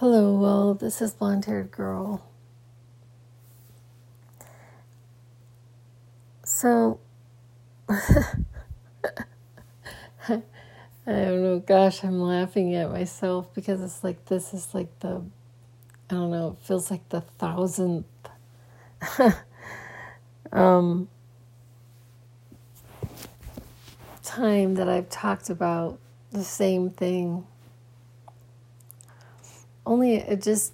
Hello, well, this is Blonde Haired Girl. So, I don't know, gosh, I'm laughing at myself because it's like this is like the, I don't know, it feels like the thousandth. Um, time that I've talked about the same thing only it just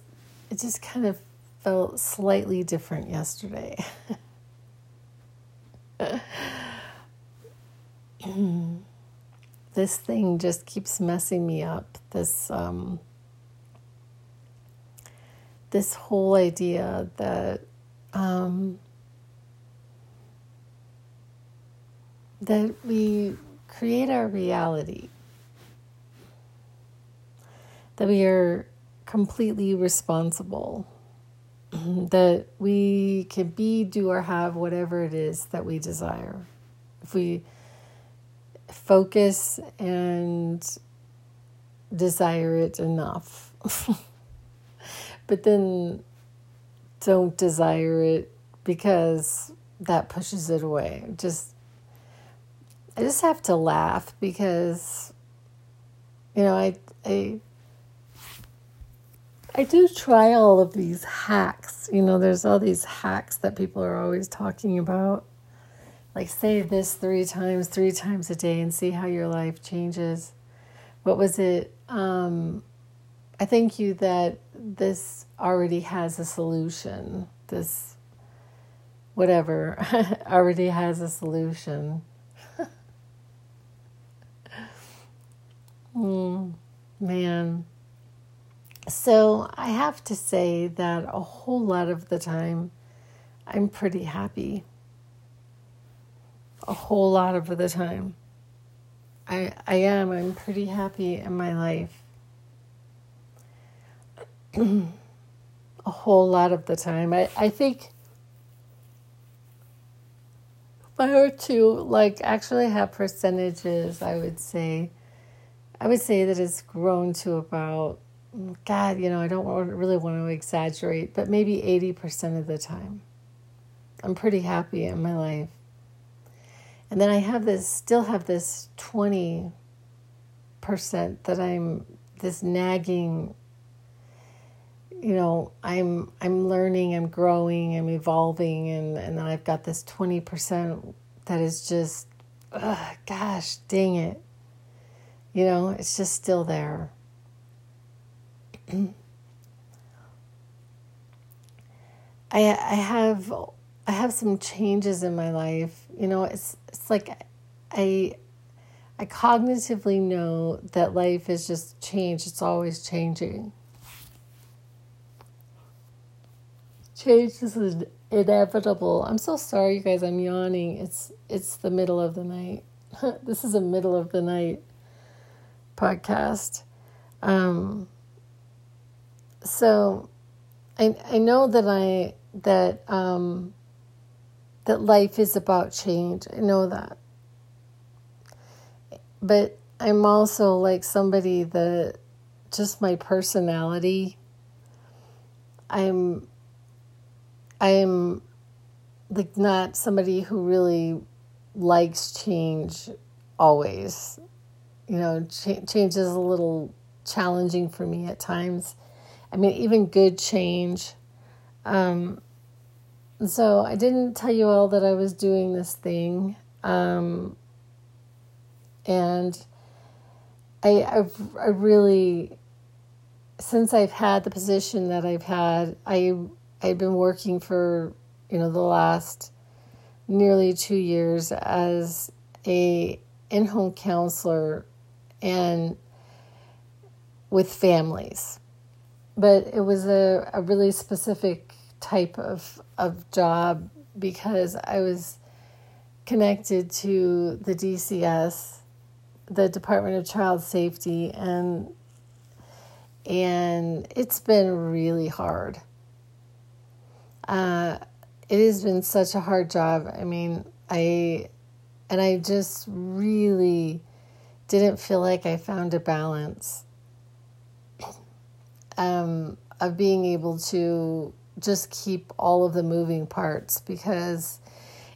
it just kind of felt slightly different yesterday. this thing just keeps messing me up. This um, this whole idea that um, that we create our reality, that we are completely responsible. that we can be, do, or have whatever it is that we desire. If we focus and desire it enough, but then don't desire it because that pushes it away. Just, I just have to laugh because, you know, I, I, I do try all of these hacks. You know, there's all these hacks that people are always talking about. Like, say this three times, three times a day, and see how your life changes. What was it? Um, I thank you that this already has a solution. This, whatever, already has a solution. mm, man. So I have to say that a whole lot of the time, I'm pretty happy. A whole lot of the time. I, I am. I'm pretty happy in my life. a whole lot of the time. I, I think if I were to like actually have percentages, I would say I would say that it's grown to about God, you know, I don't really want to exaggerate, but maybe 80% of the time. I'm pretty happy in my life. And then I have this, still have this 20% that I'm, this nagging, you know, I'm, I'm learning, I'm growing, I'm evolving, and, and then I've got this 20% that is just, ugh, gosh, dang it. You know, it's just still there. I I have I have some changes in my life. You know, it's it's like I I cognitively know that life is just change. It's always changing. Change is inevitable. I'm so sorry, you guys. I'm yawning. It's it's the middle of the night. this is a middle of the night podcast. Um, so I I know that I that um that life is about change. I know that. But I'm also like somebody that just my personality I'm I'm like not somebody who really likes change always. You know, ch- change is a little challenging for me at times. I mean, even good change. Um, so I didn't tell you all that I was doing this thing. Um, and I, I've, I really, since I've had the position that I've had, I, I've been working for, you know, the last nearly two years as a in-home counselor and with families but it was a, a really specific type of of job because I was connected to the DCS, the Department of Child Safety, and and it's been really hard. Uh, it has been such a hard job. I mean, I and I just really didn't feel like I found a balance um, of being able to just keep all of the moving parts because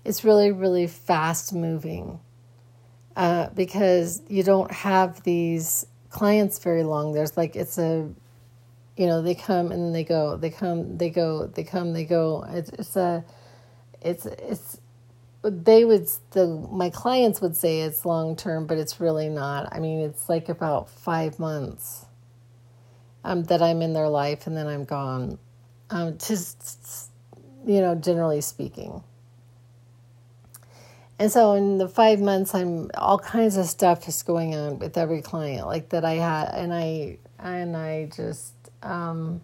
it's really, really fast moving. Uh, because you don't have these clients very long. There's like, it's a, you know, they come and then they go, they come, they go, they come, they go. It's, it's a, it's, it's, they would the my clients would say it's long term but it's really not i mean it's like about five months um, that i'm in their life and then i'm gone um, just you know generally speaking and so in the five months i'm all kinds of stuff is going on with every client like that i had and i and i just um,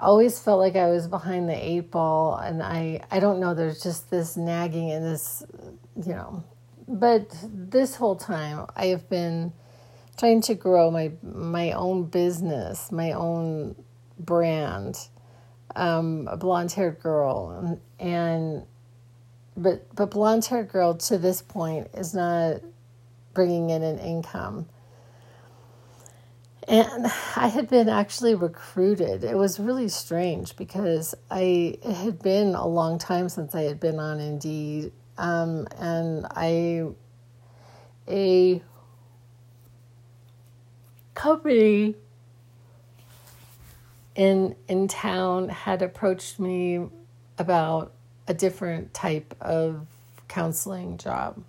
always felt like I was behind the eight ball, and I I don't know. There's just this nagging and this, you know. But this whole time, I have been trying to grow my my own business, my own brand, um, a blonde haired girl, and, but but blonde haired girl to this point is not bringing in an income. And I had been actually recruited. It was really strange because I it had been a long time since I had been on Indeed, um, and I a company in in town had approached me about a different type of counseling job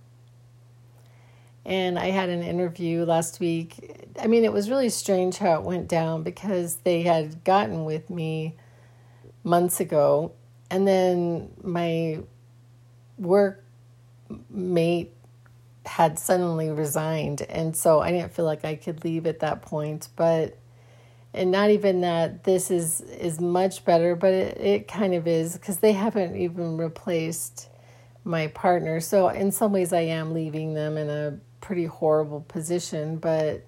and I had an interview last week. I mean, it was really strange how it went down because they had gotten with me months ago, and then my work mate had suddenly resigned, and so I didn't feel like I could leave at that point. But and not even that this is is much better, but it, it kind of is because they haven't even replaced my partner. So in some ways, I am leaving them in a pretty horrible position, but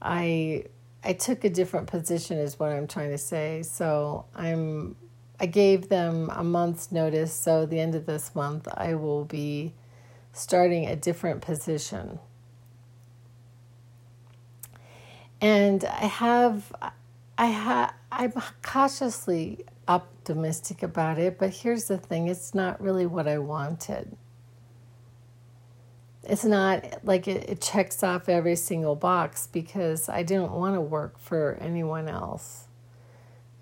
I I took a different position is what I'm trying to say. So I'm I gave them a month's notice, so the end of this month I will be starting a different position. And I have I have I'm cautiously optimistic about it, but here's the thing, it's not really what I wanted it's not like it, it checks off every single box because I didn't want to work for anyone else.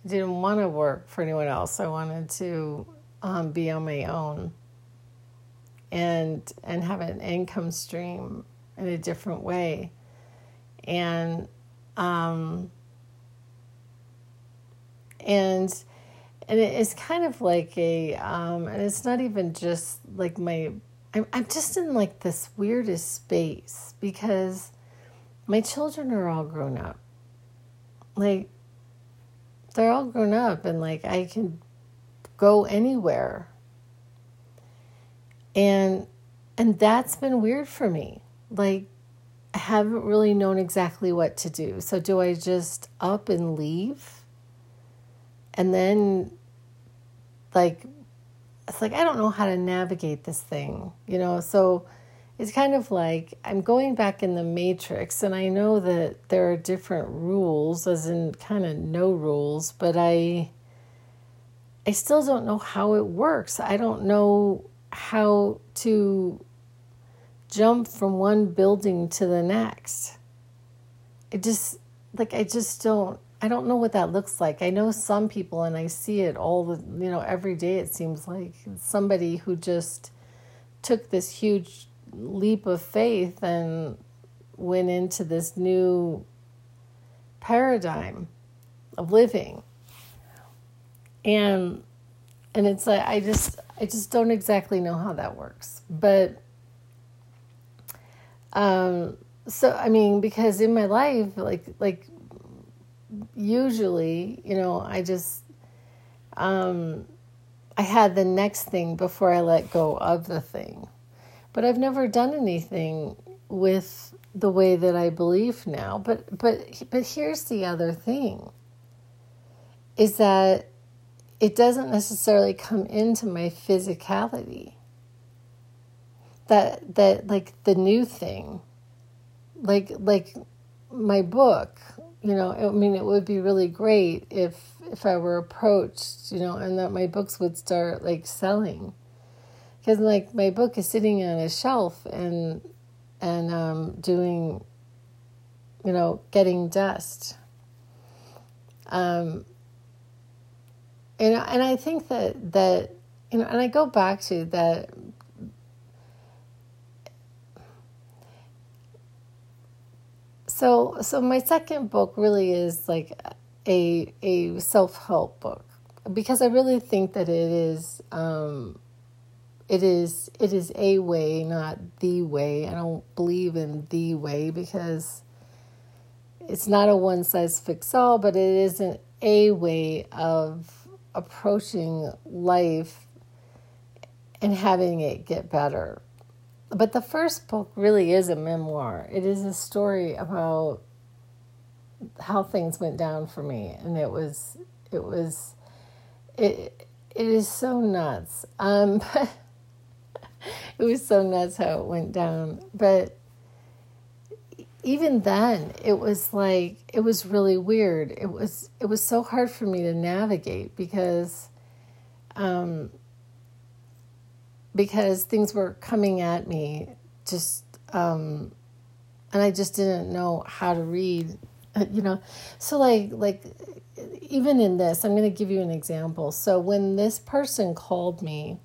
I didn't want to work for anyone else. I wanted to um, be on my own and and have an income stream in a different way. And um, and and it's kind of like a um, and it's not even just like my I'm, I'm just in like this weirdest space because my children are all grown up. Like, they're all grown up and like I can go anywhere. And and that's been weird for me. Like I haven't really known exactly what to do. So do I just up and leave? And then like it's like I don't know how to navigate this thing, you know. So it's kind of like I'm going back in the matrix, and I know that there are different rules, as in kind of no rules, but I I still don't know how it works. I don't know how to jump from one building to the next. It just like I just don't I don't know what that looks like. I know some people, and I see it all the, you know, every day. It seems like somebody who just took this huge leap of faith and went into this new paradigm of living. And and it's like I just I just don't exactly know how that works. But um so I mean because in my life like like usually, you know, I just um, I had the next thing before I let go of the thing. But I've never done anything with the way that I believe now. But but but here's the other thing is that it doesn't necessarily come into my physicality. That that like the new thing. Like like my book you know, I mean, it would be really great if if I were approached, you know, and that my books would start like selling, because like my book is sitting on a shelf and and um, doing, you know, getting dust. Um, you know, and I think that that you know, and I go back to that So, so my second book really is like a a self help book because I really think that it is um, it is it is a way, not the way. I don't believe in the way because it's not a one size fits all, but it isn't a way of approaching life and having it get better but the first book really is a memoir. It is a story about how things went down for me, and it was it was it it is so nuts. Um, it was so nuts how it went down, but even then it was like it was really weird. It was it was so hard for me to navigate because um because things were coming at me just um, and I just didn't know how to read you know? So like like even in this I'm going to give you an example. So when this person called me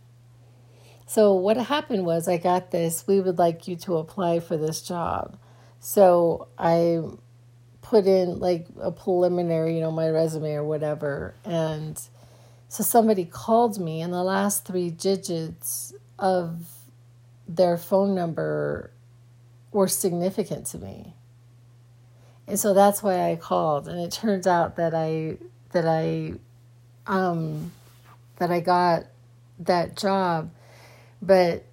so what happened was I got this we would like you to apply for this job so I put in like a preliminary you know my resume or whatever and so somebody called me and the last three digits of their phone number were significant to me. And so that's why I called and it turns out that I that I um that I got that job but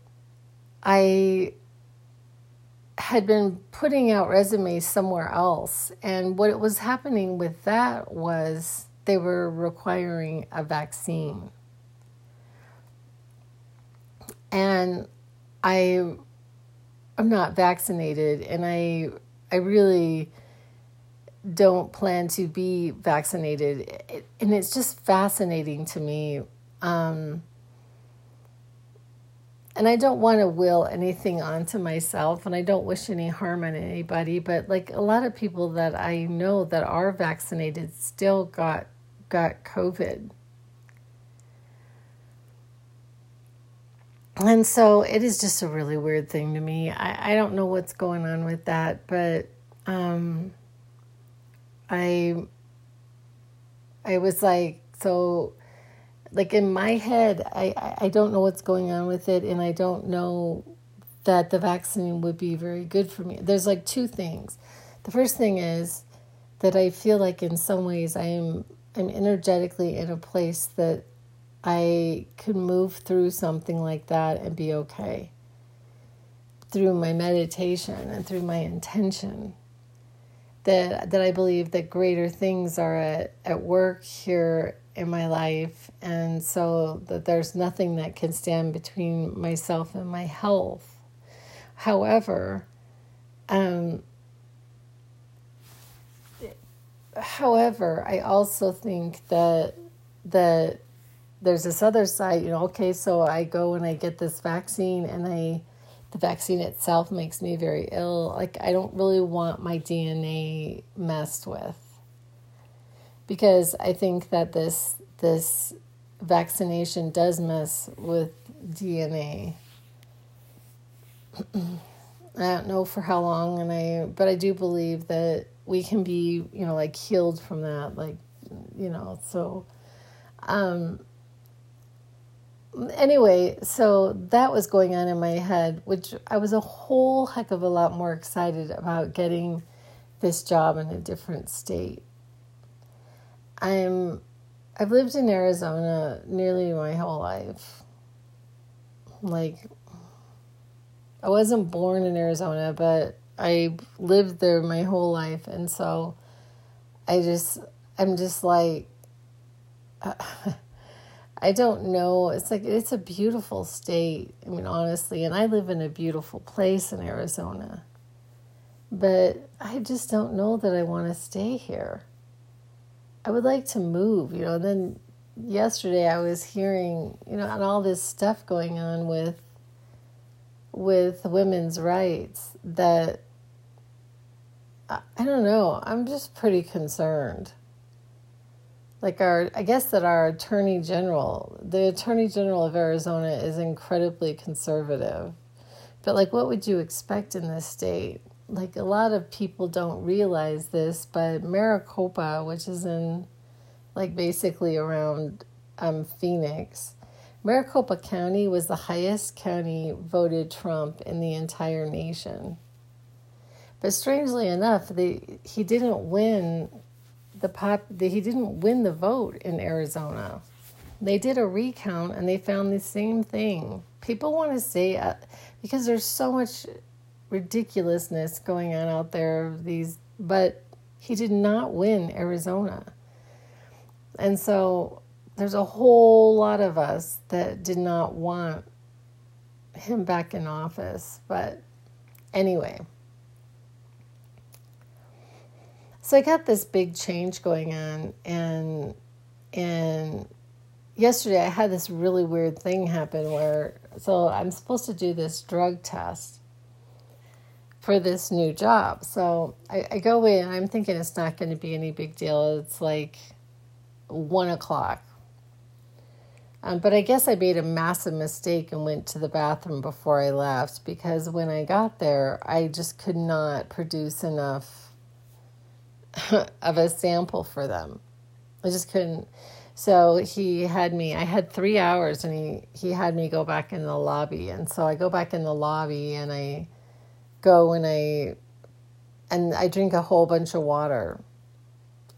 I had been putting out resumes somewhere else. And what was happening with that was they were requiring a vaccine. And I I'm not vaccinated and I I really don't plan to be vaccinated. And it's just fascinating to me. Um, and I don't want to will anything onto myself and I don't wish any harm on anybody but like a lot of people that I know that are vaccinated still got got covid and so it is just a really weird thing to me. I, I don't know what's going on with that, but um, I I was like so like in my head I, I don't know what's going on with it and I don't know that the vaccine would be very good for me. There's like two things. The first thing is that I feel like in some ways I am I'm energetically in a place that I could move through something like that and be okay through my meditation and through my intention. That, that I believe that greater things are at, at work here in my life, and so that there's nothing that can stand between myself and my health. However, um, however, I also think that that there's this other side, you know, okay, so I go and I get this vaccine and I the vaccine itself makes me very ill. Like I don't really want my DNA messed with. Because I think that this this vaccination does mess with DNA. I don't know for how long and I but I do believe that we can be, you know, like healed from that like you know, so um anyway, so that was going on in my head, which I was a whole heck of a lot more excited about getting this job in a different state. I'm I've lived in Arizona nearly my whole life. Like I wasn't born in Arizona, but I lived there my whole life and so I just I'm just like uh, I don't know. It's like it's a beautiful state. I mean, honestly, and I live in a beautiful place in Arizona. but I just don't know that I want to stay here. I would like to move, you know. And Then yesterday I was hearing, you know, and all this stuff going on with with women's rights that I, I don't know, I'm just pretty concerned. Like our I guess that our attorney general, the attorney general of Arizona is incredibly conservative. But like what would you expect in this state? Like a lot of people don't realize this, but Maricopa, which is in like basically around um, Phoenix, Maricopa County was the highest county voted Trump in the entire nation. But strangely enough, the, he didn't win the pop. The, he didn't win the vote in Arizona. They did a recount and they found the same thing. People want to say uh, because there's so much ridiculousness going on out there. These, but he did not win Arizona, and so there's a whole lot of us that did not want him back in office. But anyway. So I got this big change going on and and yesterday I had this really weird thing happen where so I'm supposed to do this drug test for this new job. So I, I go in, I'm thinking it's not going to be any big deal. It's like one o'clock. Um, but I guess I made a massive mistake and went to the bathroom before I left because when I got there, I just could not produce enough of a sample for them. I just couldn't. So he had me, I had three hours and he, he had me go back in the lobby. And so I go back in the lobby and I go and I and I drink a whole bunch of water.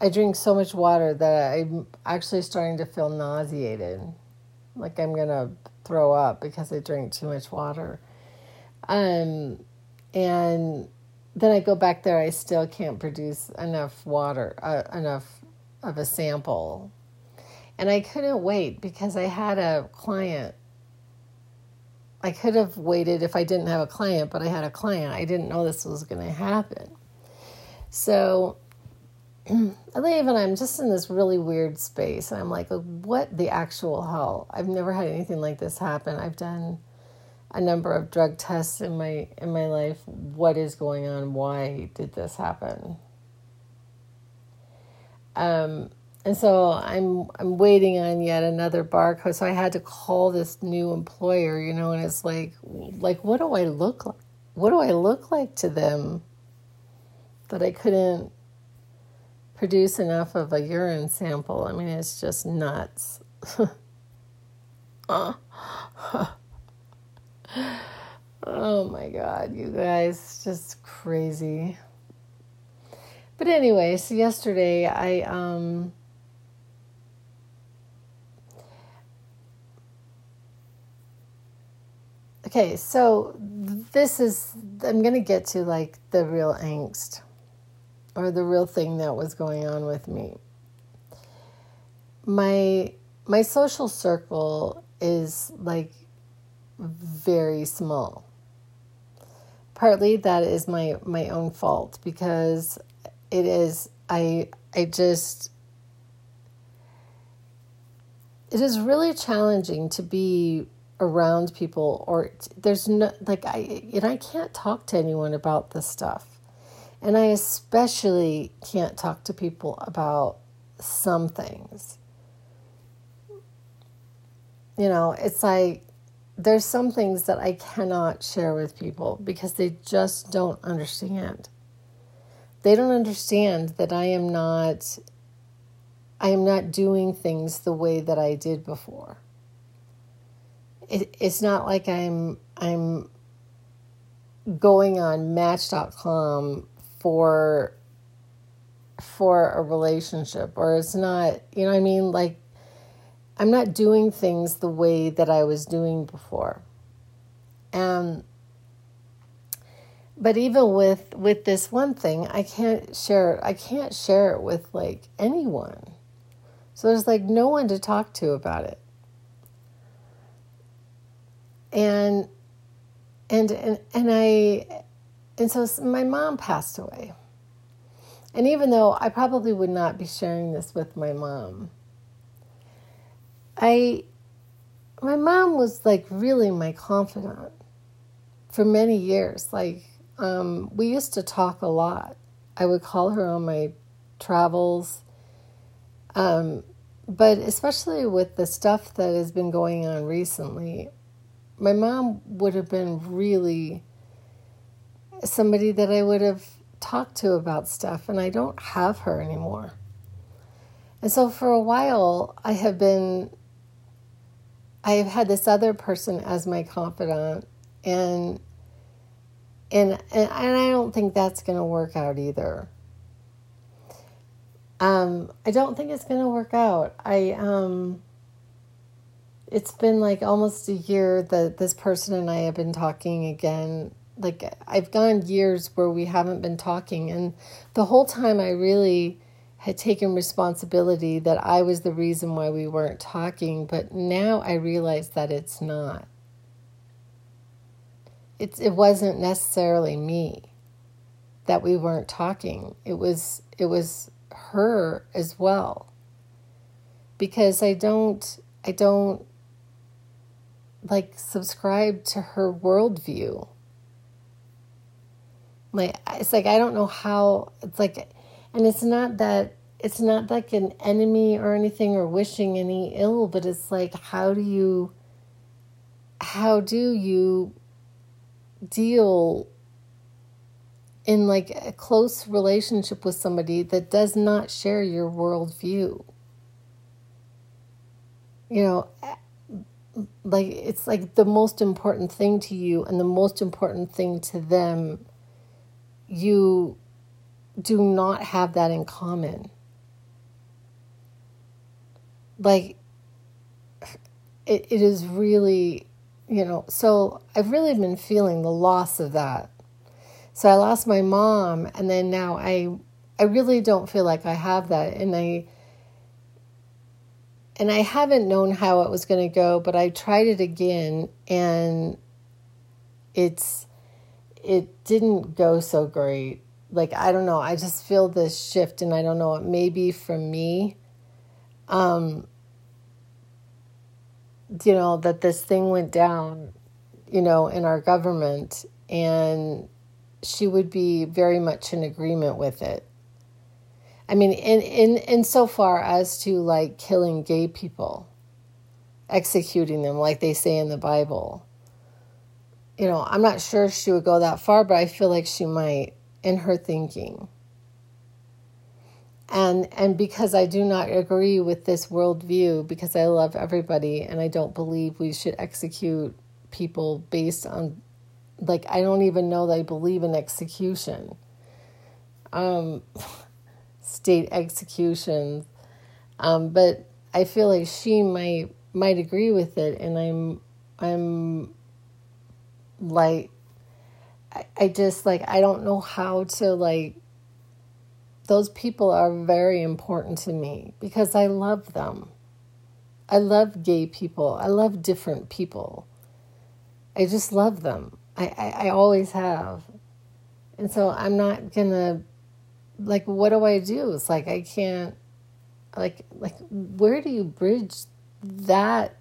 I drink so much water that I'm actually starting to feel nauseated. Like I'm going to throw up because I drink too much water. Um and then I go back there I still can't produce enough water, uh, enough of a sample. And I couldn't wait because I had a client I could have waited if I didn't have a client, but I had a client. I didn't know this was going to happen. So I leave and I'm just in this really weird space. And I'm like, what the actual hell? I've never had anything like this happen. I've done a number of drug tests in my in my life. What is going on? Why did this happen? Um and so I'm I'm waiting on yet another barcode. So I had to call this new employer, you know, and it's like like what do I look like? What do I look like to them that I couldn't produce enough of a urine sample? I mean, it's just nuts. oh my god, you guys, just crazy. But anyway, so yesterday I um Okay, so this is, I'm going to get to like the real angst or the real thing that was going on with me. My my social circle is like very small. Partly that is my my own fault because it is I I just it is really challenging to be around people or there's no like I and I can't talk to anyone about this stuff. And I especially can't talk to people about some things. You know, it's like there's some things that I cannot share with people because they just don't understand. They don't understand that I am not I am not doing things the way that I did before it, it's not like I'm I'm going on match.com for for a relationship or it's not you know what I mean like I'm not doing things the way that I was doing before. And but even with with this one thing, I can't share it. I can't share it with like anyone. So there's like no one to talk to about it. And and and, and I and so my mom passed away. And even though I probably would not be sharing this with my mom, I my mom was like really my confidant for many years. Like um, we used to talk a lot. I would call her on my travels. Um, but especially with the stuff that has been going on recently, my mom would have been really somebody that I would have talked to about stuff, and I don't have her anymore. And so for a while, I have been, I have had this other person as my confidant, and and and, I don't think that's going to work out either. Um, I don't think it's going to work out. I um, it's been like almost a year that this person and I have been talking again like I've gone years where we haven't been talking and the whole time I really had taken responsibility that I was the reason why we weren't talking, but now I realize that it's not. It's it wasn't necessarily me that we weren't talking. It was it was her as well. Because I don't I don't like subscribe to her worldview like it's like I don't know how it's like and it's not that it's not like an enemy or anything or wishing any ill, but it's like how do you how do you deal in like a close relationship with somebody that does not share your worldview? You know, like it's like the most important thing to you and the most important thing to them you do not have that in common. Like, it, it is really, you know, so I've really been feeling the loss of that. So I lost my mom, and then now I, I really don't feel like I have that, and I, and I haven't known how it was going to go, but I tried it again, and it's it didn't go so great. Like, I don't know. I just feel this shift, and I don't know. It may be from me. Um, you know, that this thing went down, you know, in our government, and she would be very much in agreement with it. I mean, in in in so far as to like killing gay people, executing them like they say in the Bible you know, I'm not sure she would go that far, but I feel like she might in her thinking. And and because I do not agree with this worldview, because I love everybody and I don't believe we should execute people based on like I don't even know that I believe in execution. Um state executions. Um, but I feel like she might might agree with it and I'm I'm like I, I just like I don't know how to like those people are very important to me because I love them. I love gay people. I love different people. I just love them. I, I, I always have. And so I'm not gonna like what do I do? It's like I can't like like where do you bridge that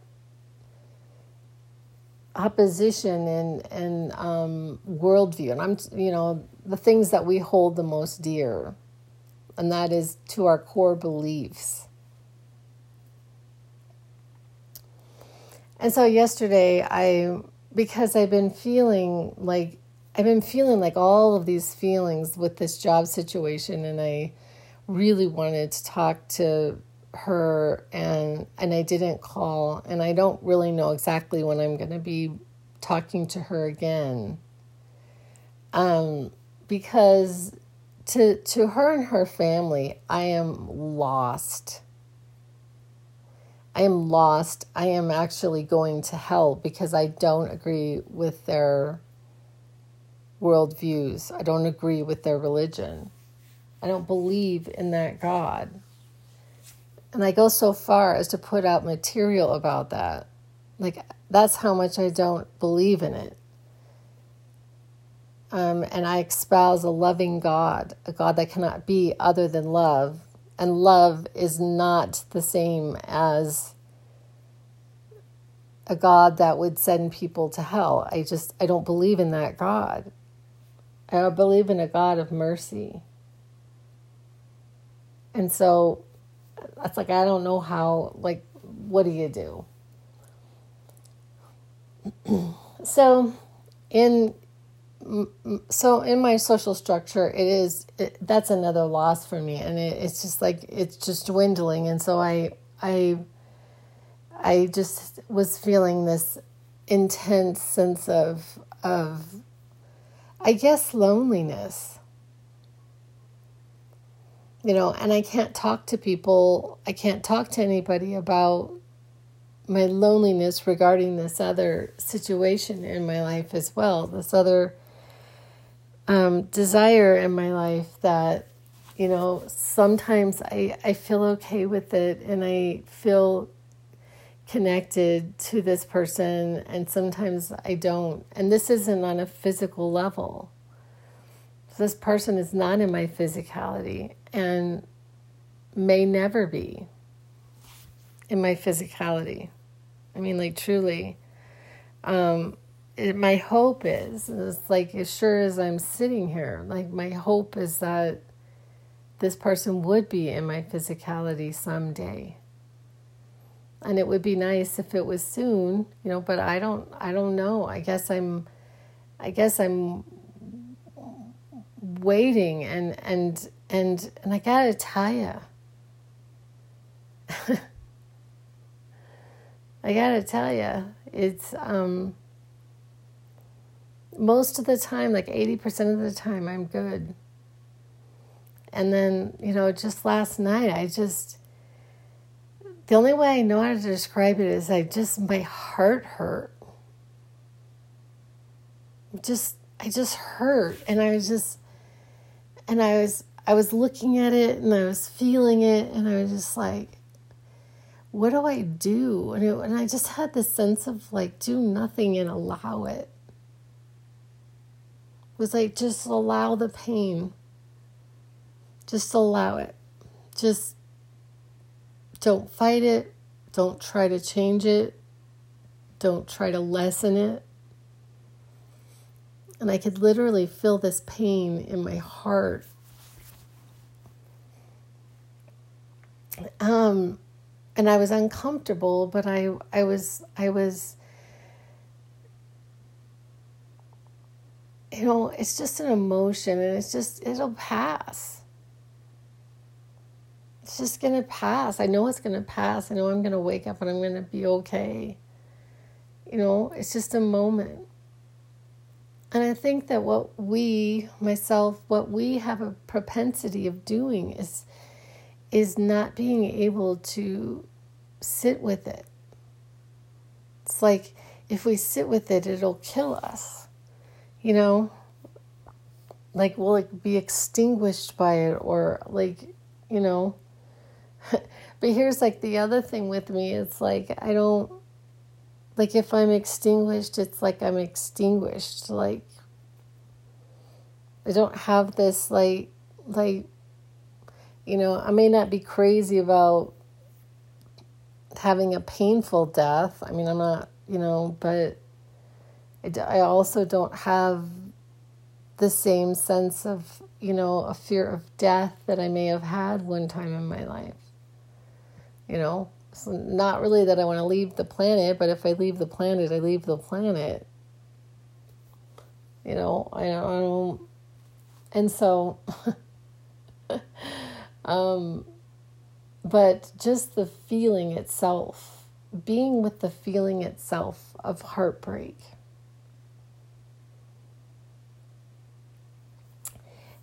opposition and and um, worldview, and I'm you know the things that we hold the most dear, and that is to our core beliefs. And so yesterday, I because I've been feeling like I've been feeling like all of these feelings with this job situation, and I really wanted to talk to her and and I didn't call and I don't really know exactly when I'm going to be talking to her again. Um because to to her and her family, I am lost. I am lost. I am actually going to hell because I don't agree with their worldviews. I don't agree with their religion. I don't believe in that God. And I go so far as to put out material about that. Like, that's how much I don't believe in it. Um, and I espouse a loving God, a God that cannot be other than love. And love is not the same as a God that would send people to hell. I just, I don't believe in that God. I believe in a God of mercy. And so that's like, I don't know how, like, what do you do? so, in so in my social structure it is it, that's another loss for me and it, it's just like it's just dwindling and so i i i just was feeling this intense sense of of i guess loneliness. You know and i can't talk to people i can't talk to anybody about my loneliness regarding this other situation in my life as well this other um, desire in my life that you know sometimes I, I feel okay with it and i feel connected to this person and sometimes i don't. And this isn't on a physical level. This person is not in my physicality and may never be in my physicality. I mean like truly um, it, my hope is, is like as sure as I'm sitting here, like my hope is that this person would be in my physicality someday. And it would be nice if it was soon, you know, but I don't I don't know. I guess I'm I guess I'm waiting and and and and I got to tell you I got to tell you it's um most of the time, like 80% of the time, I'm good. And then, you know, just last night, I just, the only way I know how to describe it is I just, my heart hurt. Just, I just hurt. And I was just, and I was, I was looking at it and I was feeling it and I was just like, what do I do? And, it, and I just had this sense of like, do nothing and allow it was like, just allow the pain. Just allow it. Just don't fight it. Don't try to change it. Don't try to lessen it. And I could literally feel this pain in my heart. Um, and I was uncomfortable, but I, I was, I was you know, it's just an emotion and it's just, it'll pass. It's just going to pass. I know it's going to pass. I know I'm going to wake up and I'm going to be okay. You know, it's just a moment. And I think that what we, myself, what we have a propensity of doing is is not being able to sit with it. It's like if we sit with it, it'll kill us you know like we'll it be extinguished by it or like you know but here's like the other thing with me it's like i don't like if i'm extinguished it's like i'm extinguished like i don't have this like like you know i may not be crazy about having a painful death i mean i'm not you know but I also don't have the same sense of, you know, a fear of death that I may have had one time in my life. You know, so not really that I want to leave the planet, but if I leave the planet, I leave the planet. You know, I don't and so, um, but just the feeling itself, being with the feeling itself of heartbreak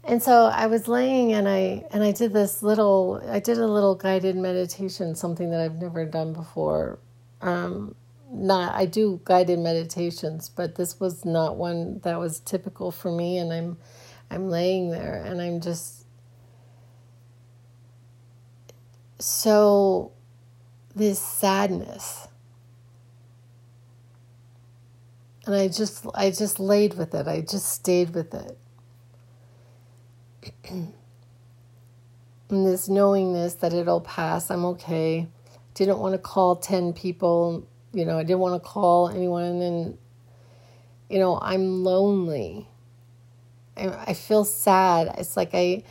And so I was laying and I and I did this little I did a little guided meditation, something that I've never done before. Um, not I do guided meditations, but this was not one that was typical for me and I'm I'm laying there and I'm just so this sadness And I just I just laid with it. I just stayed with it. and this knowingness that it'll pass, I'm okay. Didn't want to call 10 people, you know, I didn't want to call anyone and you know, I'm lonely. I, I feel sad. It's like I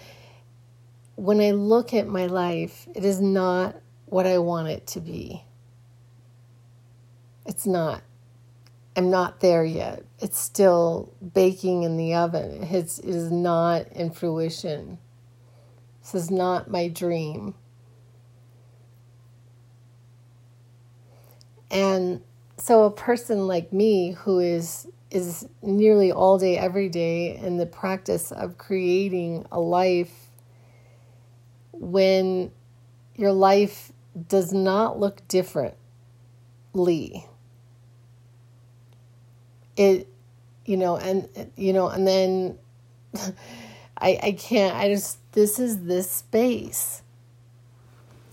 when I look at my life, it is not what I want it to be. It's not. I'm not there yet. It's still baking in the oven. It's, it is not in fruition. This is not my dream. And so a person like me who is is nearly all day every day in the practice of creating a life when your life does not look differently it you know and you know and then i i can't i just this is this space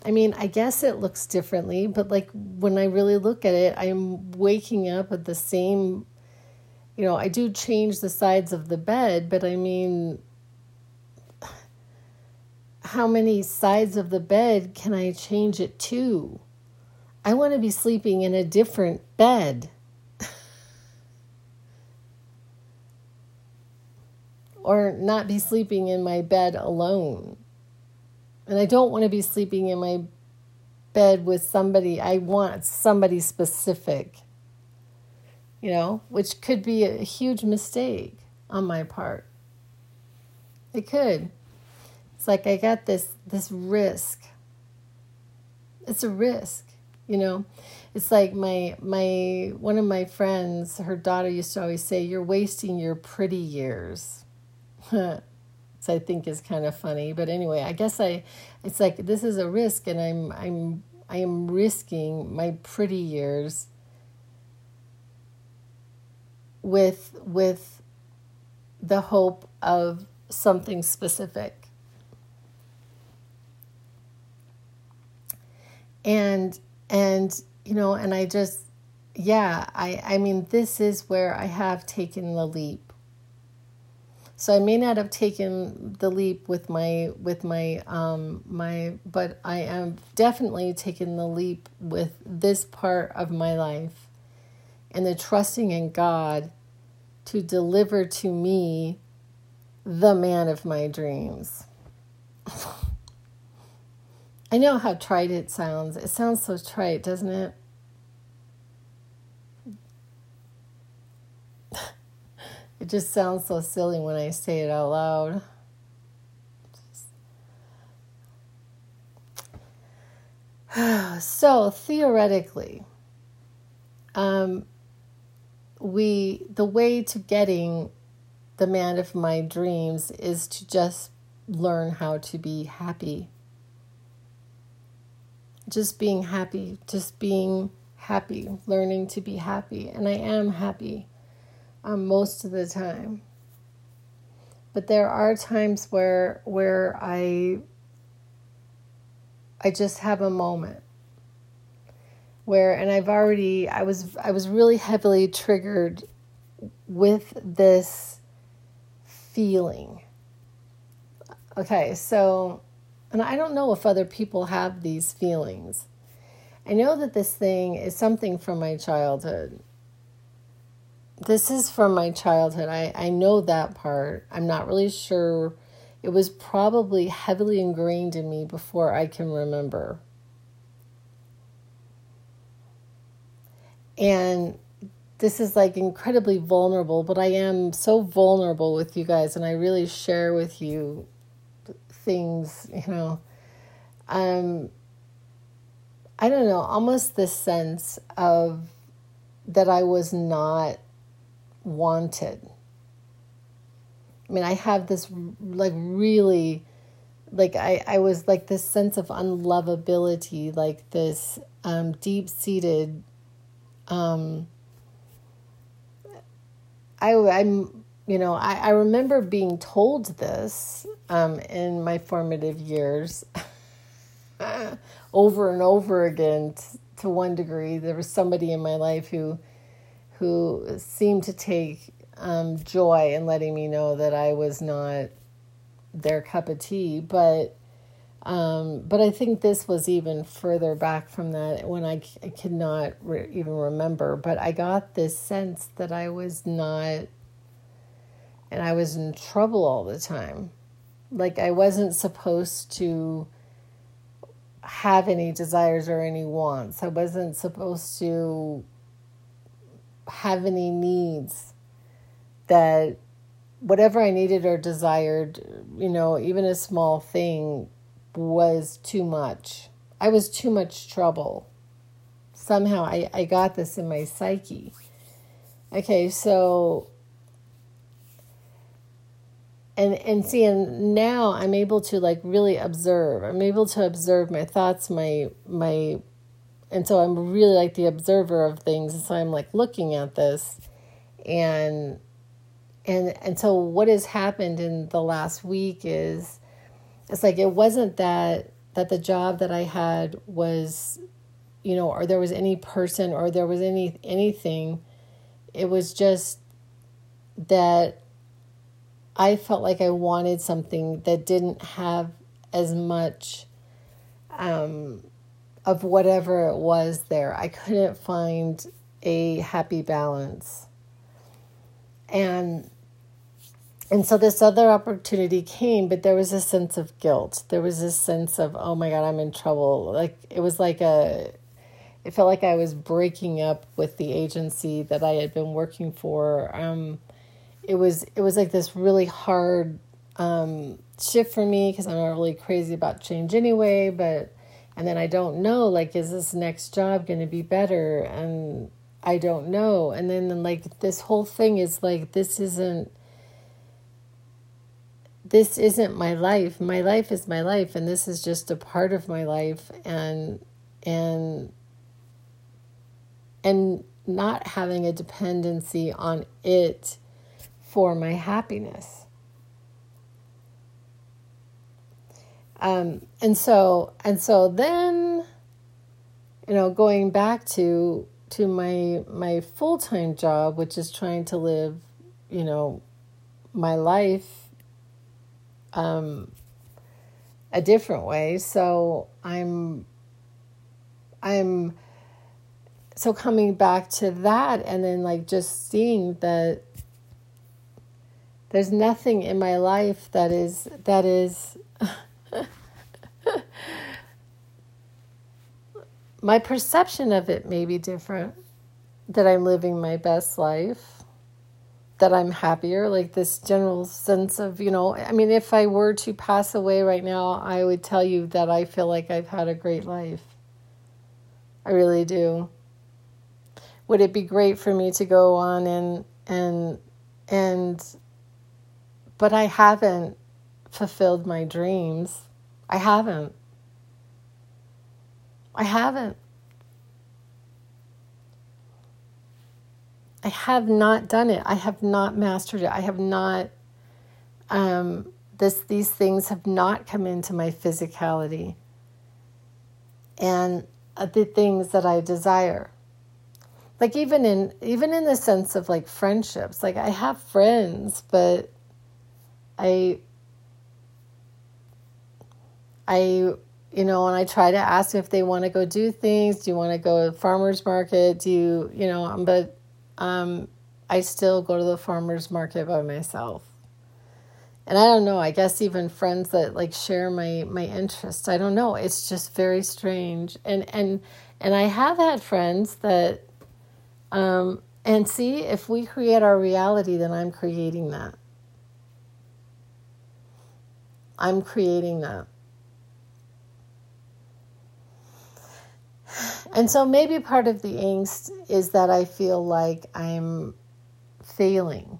i mean i guess it looks differently but like when i really look at it i'm waking up at the same you know i do change the sides of the bed but i mean how many sides of the bed can I change it to? I want to be sleeping in a different bed. Or not be sleeping in my bed alone. And I don't want to be sleeping in my bed with somebody, I want somebody specific, you know, which could be a huge mistake on my part. It could. It's like I got this this risk. It's a risk, you know. It's like my my one of my friends, her daughter used to always say, "You're wasting your pretty years." I think is kind of funny, but anyway, I guess I it's like this is a risk and I'm I'm I am risking my pretty years with with the hope of something specific. And and you know and i just yeah i i mean this is where i have taken the leap so i may not have taken the leap with my with my um my but i am definitely taking the leap with this part of my life and the trusting in god to deliver to me the man of my dreams I know how trite it sounds. It sounds so trite, doesn't it? It just sounds so silly when I say it out loud. so theoretically, um, we the way to getting the man of my dreams is to just learn how to be happy just being happy, just being happy, learning to be happy. And I am happy um, most of the time. But there are times where where I I just have a moment where and I've already I was I was really heavily triggered with this feeling. Okay, so and I don't know if other people have these feelings. I know that this thing is something from my childhood. This is from my childhood. I, I know that part. I'm not really sure. It was probably heavily ingrained in me before I can remember. And this is like incredibly vulnerable, but I am so vulnerable with you guys, and I really share with you things, you know, um, I don't know, almost this sense of that I was not wanted. I mean, I have this like really, like I, I was like this sense of unlovability, like this um, deep seated. Um, I, I'm you know, I, I remember being told this um, in my formative years over and over again t- to one degree. There was somebody in my life who who seemed to take um, joy in letting me know that I was not their cup of tea. But um, but I think this was even further back from that when I, I could not re- even remember. But I got this sense that I was not, and I was in trouble all the time. Like I wasn't supposed to have any desires or any wants. I wasn't supposed to have any needs that whatever I needed or desired, you know, even a small thing was too much. I was too much trouble. Somehow I, I got this in my psyche. Okay, so and and see and now I'm able to like really observe. I'm able to observe my thoughts, my my and so I'm really like the observer of things. And so I'm like looking at this and and and so what has happened in the last week is it's like it wasn't that that the job that I had was you know or there was any person or there was any anything it was just that I felt like I wanted something that didn't have as much um, of whatever it was there. I couldn't find a happy balance. And and so this other opportunity came, but there was a sense of guilt. There was this sense of, oh my God, I'm in trouble. Like it was like a, it felt like I was breaking up with the agency that I had been working for. Um, it was it was like this really hard um, shift for me because I'm not really crazy about change anyway. But and then I don't know like is this next job going to be better? And I don't know. And then like this whole thing is like this isn't this isn't my life. My life is my life and this is just a part of my life and and and not having a dependency on it for my happiness. Um, and so and so then you know going back to to my my full-time job which is trying to live you know my life um, a different way. So I'm I'm so coming back to that and then like just seeing that there's nothing in my life that is that is my perception of it may be different that I'm living my best life that I'm happier, like this general sense of, you know, I mean, if I were to pass away right now, I would tell you that I feel like I've had a great life. I really do. Would it be great for me to go on and, and, and, but I haven't fulfilled my dreams. I haven't. I haven't. I have not done it. I have not mastered it. I have not um, this these things have not come into my physicality and uh, the things that I desire. Like even in even in the sense of like friendships, like I have friends, but I I you know, and I try to ask if they want to go do things. Do you want to go to farmers market? Do you, you know, but um, I still go to the farmer's market by myself. And I don't know, I guess even friends that like share my my interests. I don't know. It's just very strange. And and and I have had friends that um and see if we create our reality then I'm creating that. I'm creating that. And so maybe part of the angst is that I feel like I'm failing.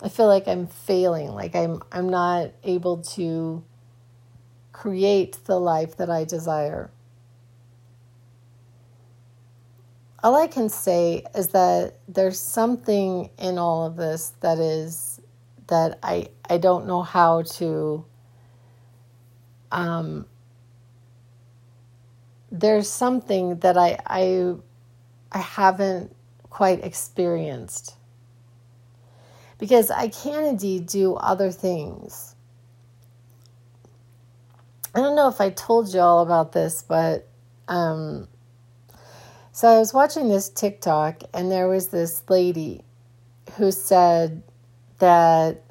I feel like I'm failing, like I'm I'm not able to create the life that I desire. All I can say is that there's something in all of this that is that I I don't know how to um there's something that I I I haven't quite experienced. Because I can indeed do other things. I don't know if I told you all about this, but um, so I was watching this TikTok and there was this lady who said that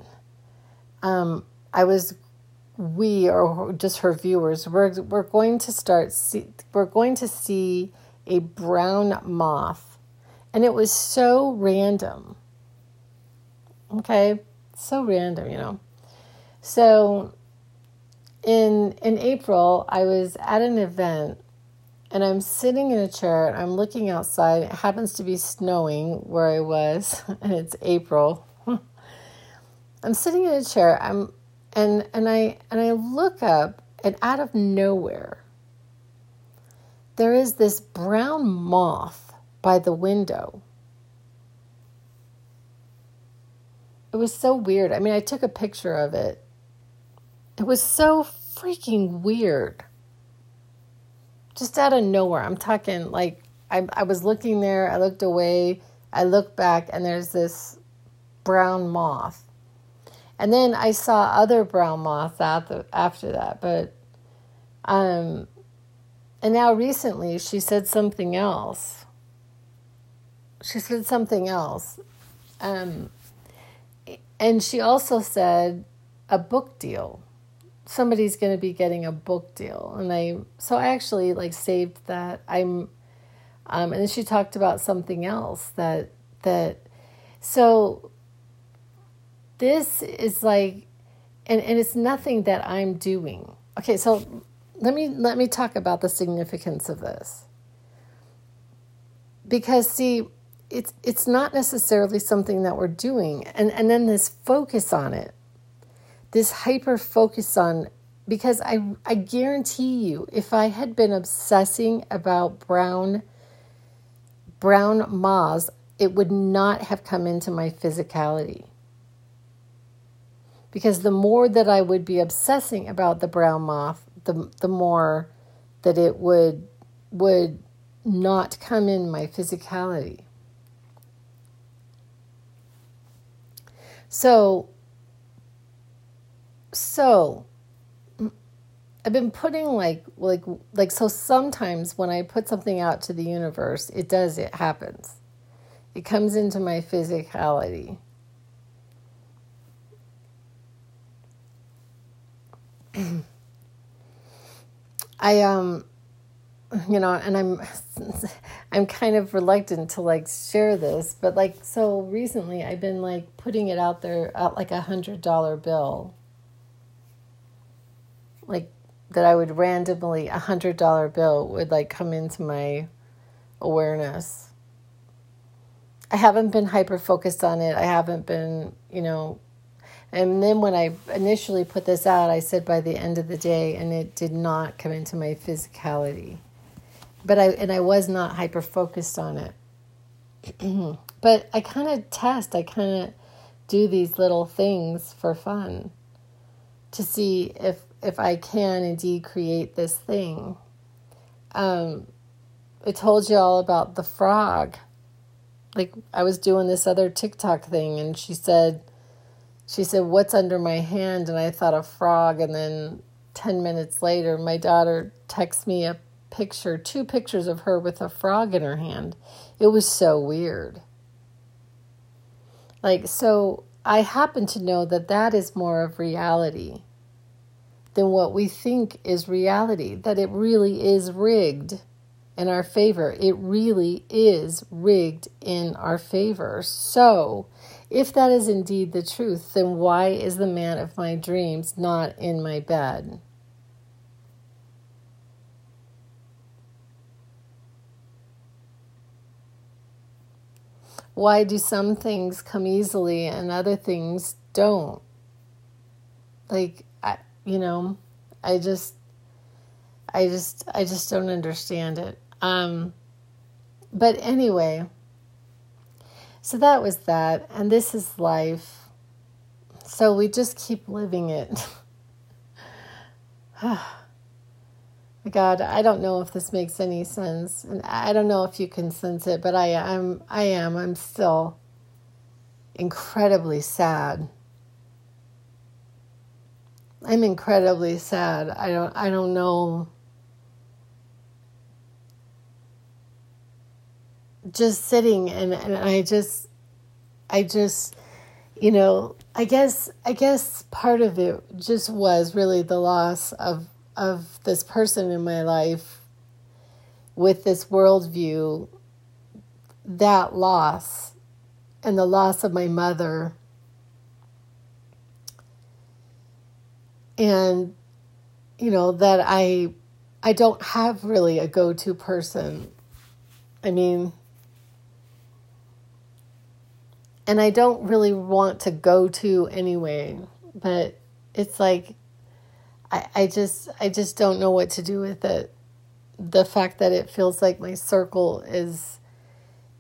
um, I was we or just her viewers. We're we're going to start see we're going to see a brown moth. And it was so random. Okay? So random you know. So in in April I was at an event and I'm sitting in a chair and I'm looking outside. It happens to be snowing where I was and it's April. I'm sitting in a chair. I'm and and I and I look up and out of nowhere there is this brown moth by the window. It was so weird. I mean, I took a picture of it. It was so freaking weird. Just out of nowhere. I'm talking like I, I was looking there, I looked away, I looked back, and there's this brown moth. And then I saw other brown moths after, after that, but um and now recently she said something else. She said something else. Um and she also said a book deal. Somebody's going to be getting a book deal. And I so I actually like saved that. I'm um and then she talked about something else that that so this is like and, and it's nothing that I'm doing. Okay, so let me let me talk about the significance of this. Because see, it's it's not necessarily something that we're doing. And and then this focus on it. This hyper focus on because I I guarantee you if I had been obsessing about brown brown moths, it would not have come into my physicality because the more that I would be obsessing about the brown moth, the the more that it would would not come in my physicality. So so I've been putting like like like so sometimes when I put something out to the universe, it does it happens. It comes into my physicality. I um you know, and I'm I'm kind of reluctant to like share this, but like so recently I've been like putting it out there at like a hundred dollar bill. Like that I would randomly a hundred dollar bill would like come into my awareness. I haven't been hyper focused on it. I haven't been, you know, and then when I initially put this out, I said by the end of the day, and it did not come into my physicality. But I and I was not hyper focused on it. but I kind of test. I kind of do these little things for fun to see if if I can indeed create this thing. Um, I told you all about the frog. Like I was doing this other TikTok thing, and she said she said, What's under my hand? And I thought a frog. And then 10 minutes later, my daughter texts me a picture, two pictures of her with a frog in her hand. It was so weird. Like, so I happen to know that that is more of reality than what we think is reality, that it really is rigged in our favor. It really is rigged in our favor. So, if that is indeed the truth, then why is the man of my dreams not in my bed? Why do some things come easily and other things don't? Like, I, you know, I just, I just, I just don't understand it. Um, but anyway, so that was that. And this is life. So we just keep living it. God, I don't know if this makes any sense, and I don't know if you can sense it, but I am, I am, I'm still incredibly sad. I'm incredibly sad. I don't, I don't know. Just sitting and, and I just, I just, you know, I guess, I guess part of it just was really the loss of of this person in my life with this worldview, that loss and the loss of my mother. And, you know, that I I don't have really a go to person. I mean, and I don't really want to go to anyway, but it's like I, I just I just don't know what to do with it. The fact that it feels like my circle is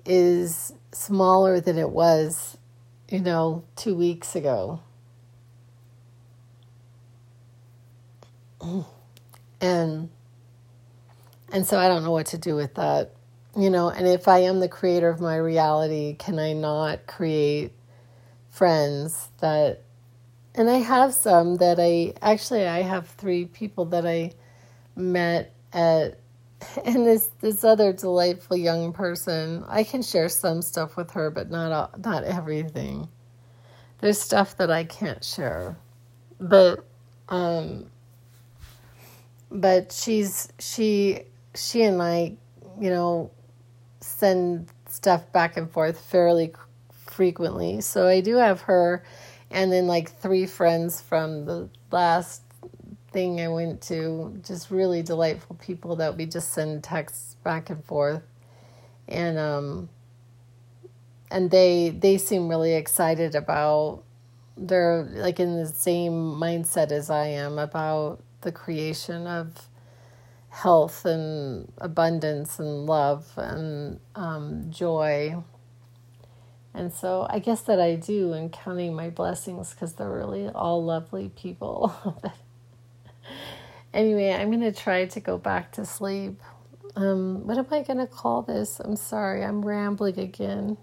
is smaller than it was, you know, two weeks ago. And and so I don't know what to do with that. You know, and if I am the creator of my reality, can I not create friends that and I have some that I actually I have three people that I met at and this this other delightful young person. I can share some stuff with her, but not all, not everything. There's stuff that I can't share, but um, but she's she she and I, you know, send stuff back and forth fairly frequently. So I do have her and then like three friends from the last thing I went to, just really delightful people that we just send texts back and forth, and um, and they they seem really excited about they're like in the same mindset as I am about the creation of health and abundance and love and um, joy and so I guess that I do in counting my blessings because they're really all lovely people. anyway, I'm going to try to go back to sleep. Um, what am I going to call this? I'm sorry, I'm rambling again.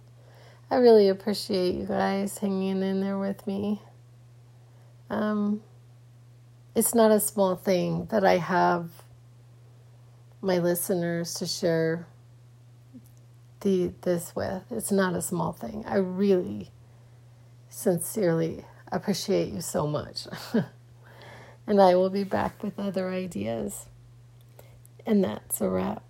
I really appreciate you guys hanging in there with me. Um, it's not a small thing that I have my listeners to share the, this with. It's not a small thing. I really sincerely appreciate you so much. and I will be back with other ideas. And that's a wrap.